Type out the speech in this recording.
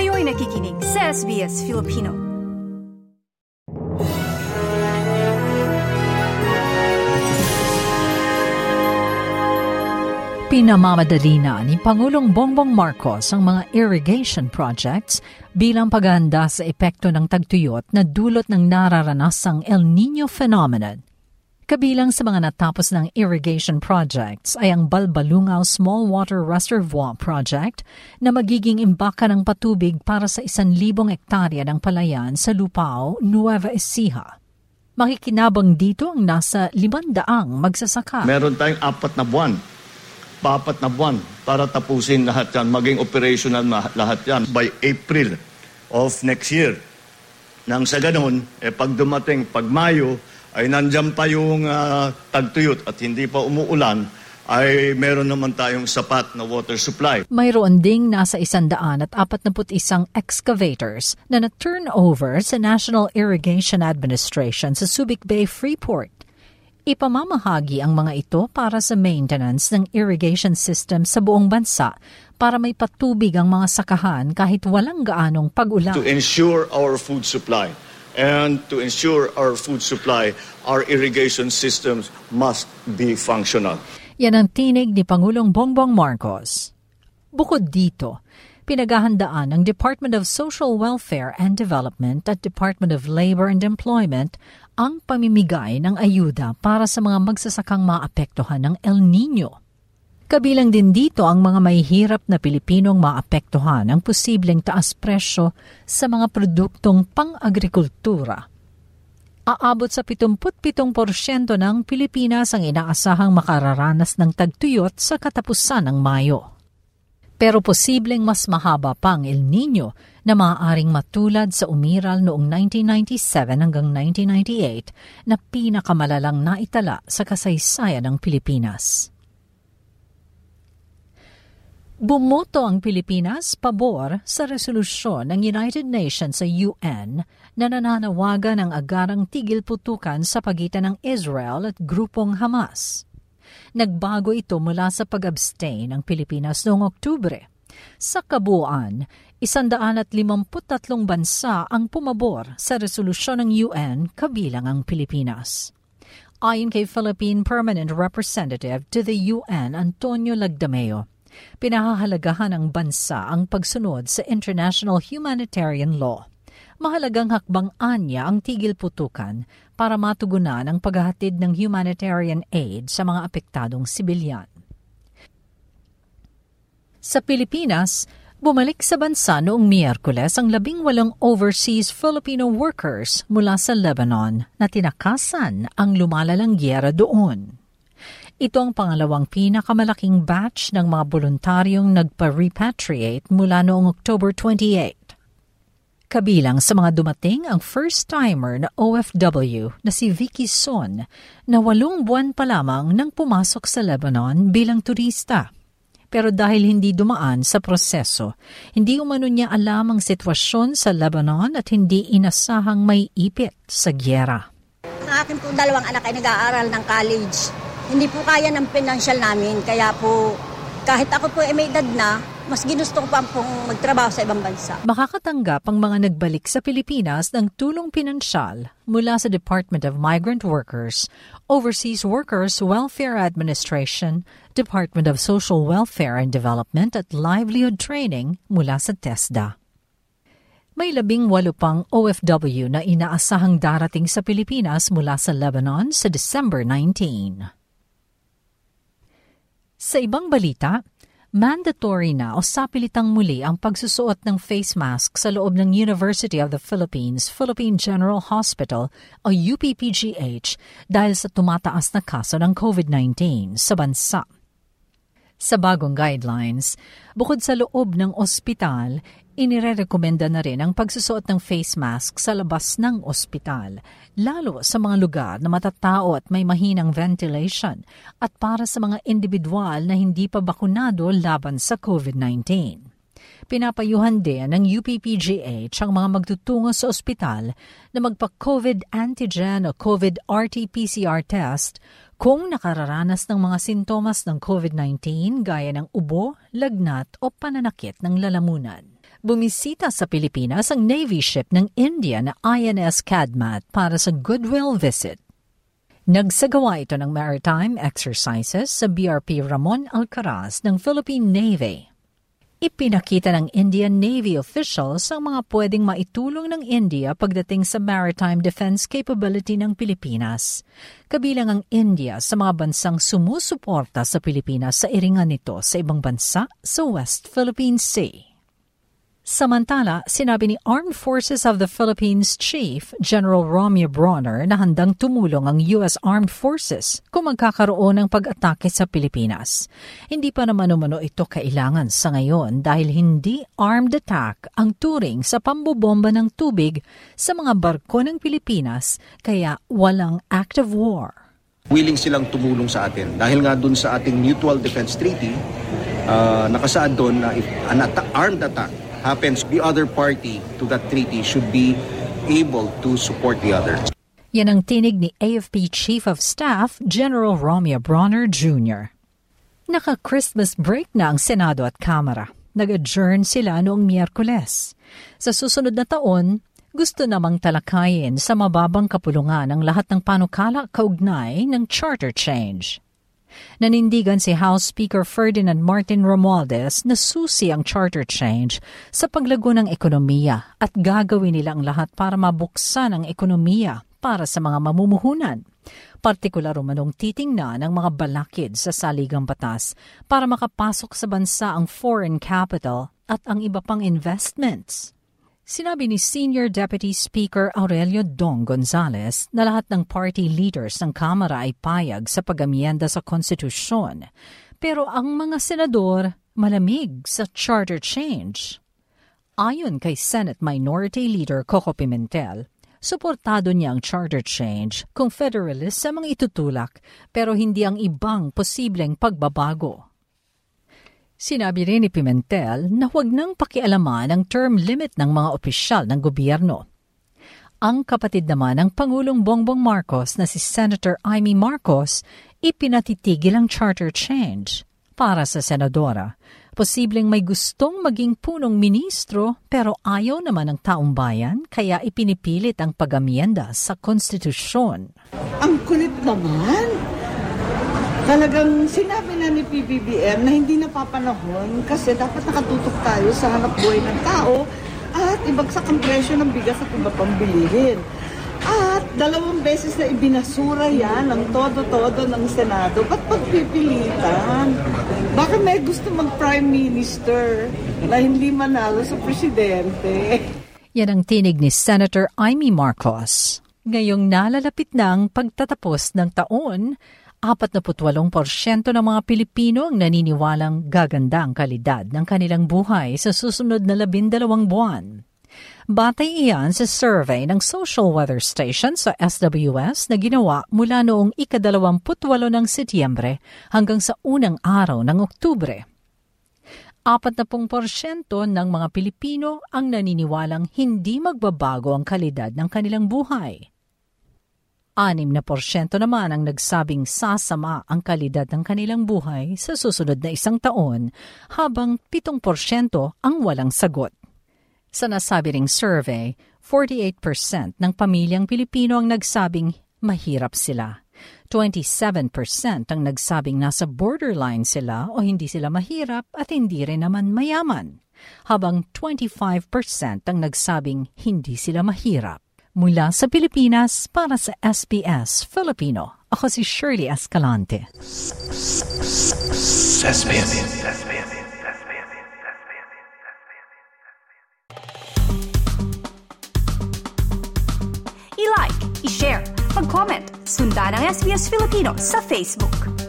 Kayo'y nakikinig sa SBS Filipino. Pinamamadali na ni Pangulong Bongbong Marcos ang mga irrigation projects bilang paghahanda sa epekto ng tagtuyot na dulot ng nararanasang El Nino phenomenon. Kabilang sa mga natapos ng irrigation projects ay ang Balbalungaw Small Water Reservoir Project na magiging imbaka ng patubig para sa isan libong ektarya ng palayan sa Lupao, Nueva Ecija. Makikinabang dito ang nasa limandaang magsasaka. Meron tayong apat na buwan papat na buwan para tapusin lahat yan, maging operational na lahat yan by April of next year. Nang sa ganun, eh, pag dumating, pag Mayo, ay nandyan pa yung uh, tagtuyot at hindi pa umuulan, ay meron naman tayong sapat na water supply. Mayroon ding nasa isandaan at apat na isang excavators na na-turn over sa National Irrigation Administration sa Subic Bay Freeport. Ipamamahagi ang mga ito para sa maintenance ng irrigation system sa buong bansa para may patubig ang mga sakahan kahit walang gaanong pag-ulan. To ensure our food supply and to ensure our food supply, our irrigation systems must be functional. Yan ang tinig ni Pangulong Bongbong Marcos. Bukod dito, pinaghahandaan ng Department of Social Welfare and Development at Department of Labor and Employment ang pamimigay ng ayuda para sa mga magsasakang maapektuhan ng El Nino. Kabilang din dito ang mga may hirap na Pilipinong maapektuhan ng posibleng taas presyo sa mga produktong pang-agrikultura. Aabot sa 77% ng Pilipinas ang inaasahang makararanas ng tagtuyot sa katapusan ng Mayo. Pero posibleng mas mahaba pa ang El Nino na maaaring matulad sa umiral noong 1997 hanggang 1998 na pinakamalalang naitala sa kasaysayan ng Pilipinas. Bumoto ang Pilipinas pabor sa resolusyon ng United Nations sa UN na nananawagan ng agarang tigil putukan sa pagitan ng Israel at grupong Hamas. Nagbago ito mula sa pag-abstain ng Pilipinas noong Oktubre. Sa kabuuan, isandaan at limamputatlong bansa ang pumabor sa resolusyon ng UN kabilang ang Pilipinas. Ayon kay Philippine Permanent Representative to the UN Antonio Lagdameo, Pinahahalagahan ng bansa ang pagsunod sa international humanitarian law. Mahalagang hakbang anya ang tigil putukan para matugunan ang paghahatid ng humanitarian aid sa mga apektadong sibilyan. Sa Pilipinas, bumalik sa bansa noong Miyerkules ang labing walong overseas Filipino workers mula sa Lebanon na tinakasan ang lumalalang gyera doon. Ito ang pangalawang pinakamalaking batch ng mga voluntaryong nagpa-repatriate mula noong October 28. Kabilang sa mga dumating ang first-timer na OFW na si Vicky Son na walong buwan pa lamang nang pumasok sa Lebanon bilang turista. Pero dahil hindi dumaan sa proseso, hindi umano niya alam ang sitwasyon sa Lebanon at hindi inasahang may ipit sa gyera. Ang akin po dalawang anak ay nag-aaral ng college hindi po kaya ng financial namin. Kaya po, kahit ako po ay may edad na, mas ginusto ko pa pong magtrabaho sa ibang bansa. Makakatanggap ang mga nagbalik sa Pilipinas ng tulong pinansyal mula sa Department of Migrant Workers, Overseas Workers Welfare Administration, Department of Social Welfare and Development at Livelihood Training mula sa TESDA. May labing walo pang OFW na inaasahang darating sa Pilipinas mula sa Lebanon sa December 19. Sa ibang balita, mandatory na o sapilitang muli ang pagsusuot ng face mask sa loob ng University of the Philippines Philippine General Hospital o UPPGH dahil sa tumataas na kaso ng COVID-19 sa bansa. Sa bagong guidelines, bukod sa loob ng ospital, Inirekomenda na rin ang pagsusuot ng face mask sa labas ng ospital, lalo sa mga lugar na matatao at may mahinang ventilation at para sa mga individual na hindi pa bakunado laban sa COVID-19. Pinapayuhan din ng UPPGH ang mga magtutungo sa ospital na magpa-COVID antigen o COVID RT-PCR test kung nakararanas ng mga sintomas ng COVID-19 gaya ng ubo, lagnat o pananakit ng lalamunan. Bumisita sa Pilipinas ang Navy ship ng India na INS Kadmat para sa goodwill visit. Nagsagawa ito ng maritime exercises sa BRP Ramon Alcaraz ng Philippine Navy. Ipinakita ng Indian Navy officials ang mga pwedeng maitulong ng India pagdating sa maritime defense capability ng Pilipinas. Kabilang ang India sa mga bansang sumusuporta sa Pilipinas sa iringan nito sa ibang bansa sa West Philippine Sea. Samantala, sinabi ni Armed Forces of the Philippines Chief General Romeo Bronner na handang tumulong ang U.S. Armed Forces kung magkakaroon ng pag-atake sa Pilipinas. Hindi pa naman umano ito kailangan sa ngayon dahil hindi armed attack ang turing sa pambobomba ng tubig sa mga barko ng Pilipinas kaya walang active war. Willing silang tumulong sa atin dahil nga dun sa ating Mutual Defense Treaty, uh, nakasaad doon na if an atta- armed attack happens, the other party to that treaty should be able to support the other. Yan ang tinig ni AFP Chief of Staff General Romeo Bronner Jr. Naka-Christmas break na ang Senado at Kamara. Nag-adjourn sila noong Miyerkules. Sa susunod na taon, gusto namang talakayin sa mababang kapulungan ang lahat ng panukala kaugnay ng charter change. Nanindigan si House Speaker Ferdinand Martin Romualdez na susi ang charter change sa paglago ng ekonomiya at gagawin nila ang lahat para mabuksan ang ekonomiya para sa mga mamumuhunan. Partikular umanong titingnan ng mga balakid sa saligang batas para makapasok sa bansa ang foreign capital at ang iba pang investments. Sinabi ni Senior Deputy Speaker Aurelio Dong Gonzales na lahat ng party leaders ng Kamara ay payag sa pag-amienda sa konstitusyon. Pero ang mga senador malamig sa charter change. Ayon kay Senate Minority Leader Coco Pimentel, suportado niya ang charter change kung federalism ang itutulak pero hindi ang ibang posibleng pagbabago. Sinabi rin ni Pimentel na huwag nang pakialaman ang term limit ng mga opisyal ng gobyerno. Ang kapatid naman ng Pangulong Bongbong Marcos na si Senator Amy Marcos ipinatitigil ang charter change para sa senadora. Posibleng may gustong maging punong ministro pero ayaw naman ng taong bayan kaya ipinipilit ang pag-amienda sa konstitusyon. Ang kulit naman! Talagang sinabi na ni PBBM na hindi napapanahon kasi dapat nakatutok tayo sa hanap buhay ng tao at ibagsak ang presyo ng bigas at iba pang bilihin. At dalawang beses na ibinasura yan ng todo-todo ng Senado. Ba't pagpipilitan? Baka may gusto mag-prime minister na hindi manalo sa presidente. Yan ang tinig ni Senator Amy Marcos. Ngayong nalalapit na ang pagtatapos ng taon, 48% ng mga Pilipino ang naniniwalang gaganda ang kalidad ng kanilang buhay sa susunod na labindalawang buwan. Batay iyan sa survey ng Social Weather Station sa SWS na ginawa mula noong ikadalawamputwalo ng Setyembre hanggang sa unang araw ng Oktubre. 40% ng mga Pilipino ang naniniwalang hindi magbabago ang kalidad ng kanilang buhay. 6 na porsyento naman ang nagsabing sasama ang kalidad ng kanilang buhay sa susunod na isang taon, habang 7 porsyento ang walang sagot. Sa nasabi ring survey, 48% ng pamilyang Pilipino ang nagsabing mahirap sila. 27% ang nagsabing nasa borderline sila o hindi sila mahirap at hindi rin naman mayaman, habang 25% ang nagsabing hindi sila mahirap. Mula sa Pilipinas para sa SBS Filipino, ako si Shirley Escalante. I-like, i-share, mag-comment, sundan ang SBS Filipino sa Facebook.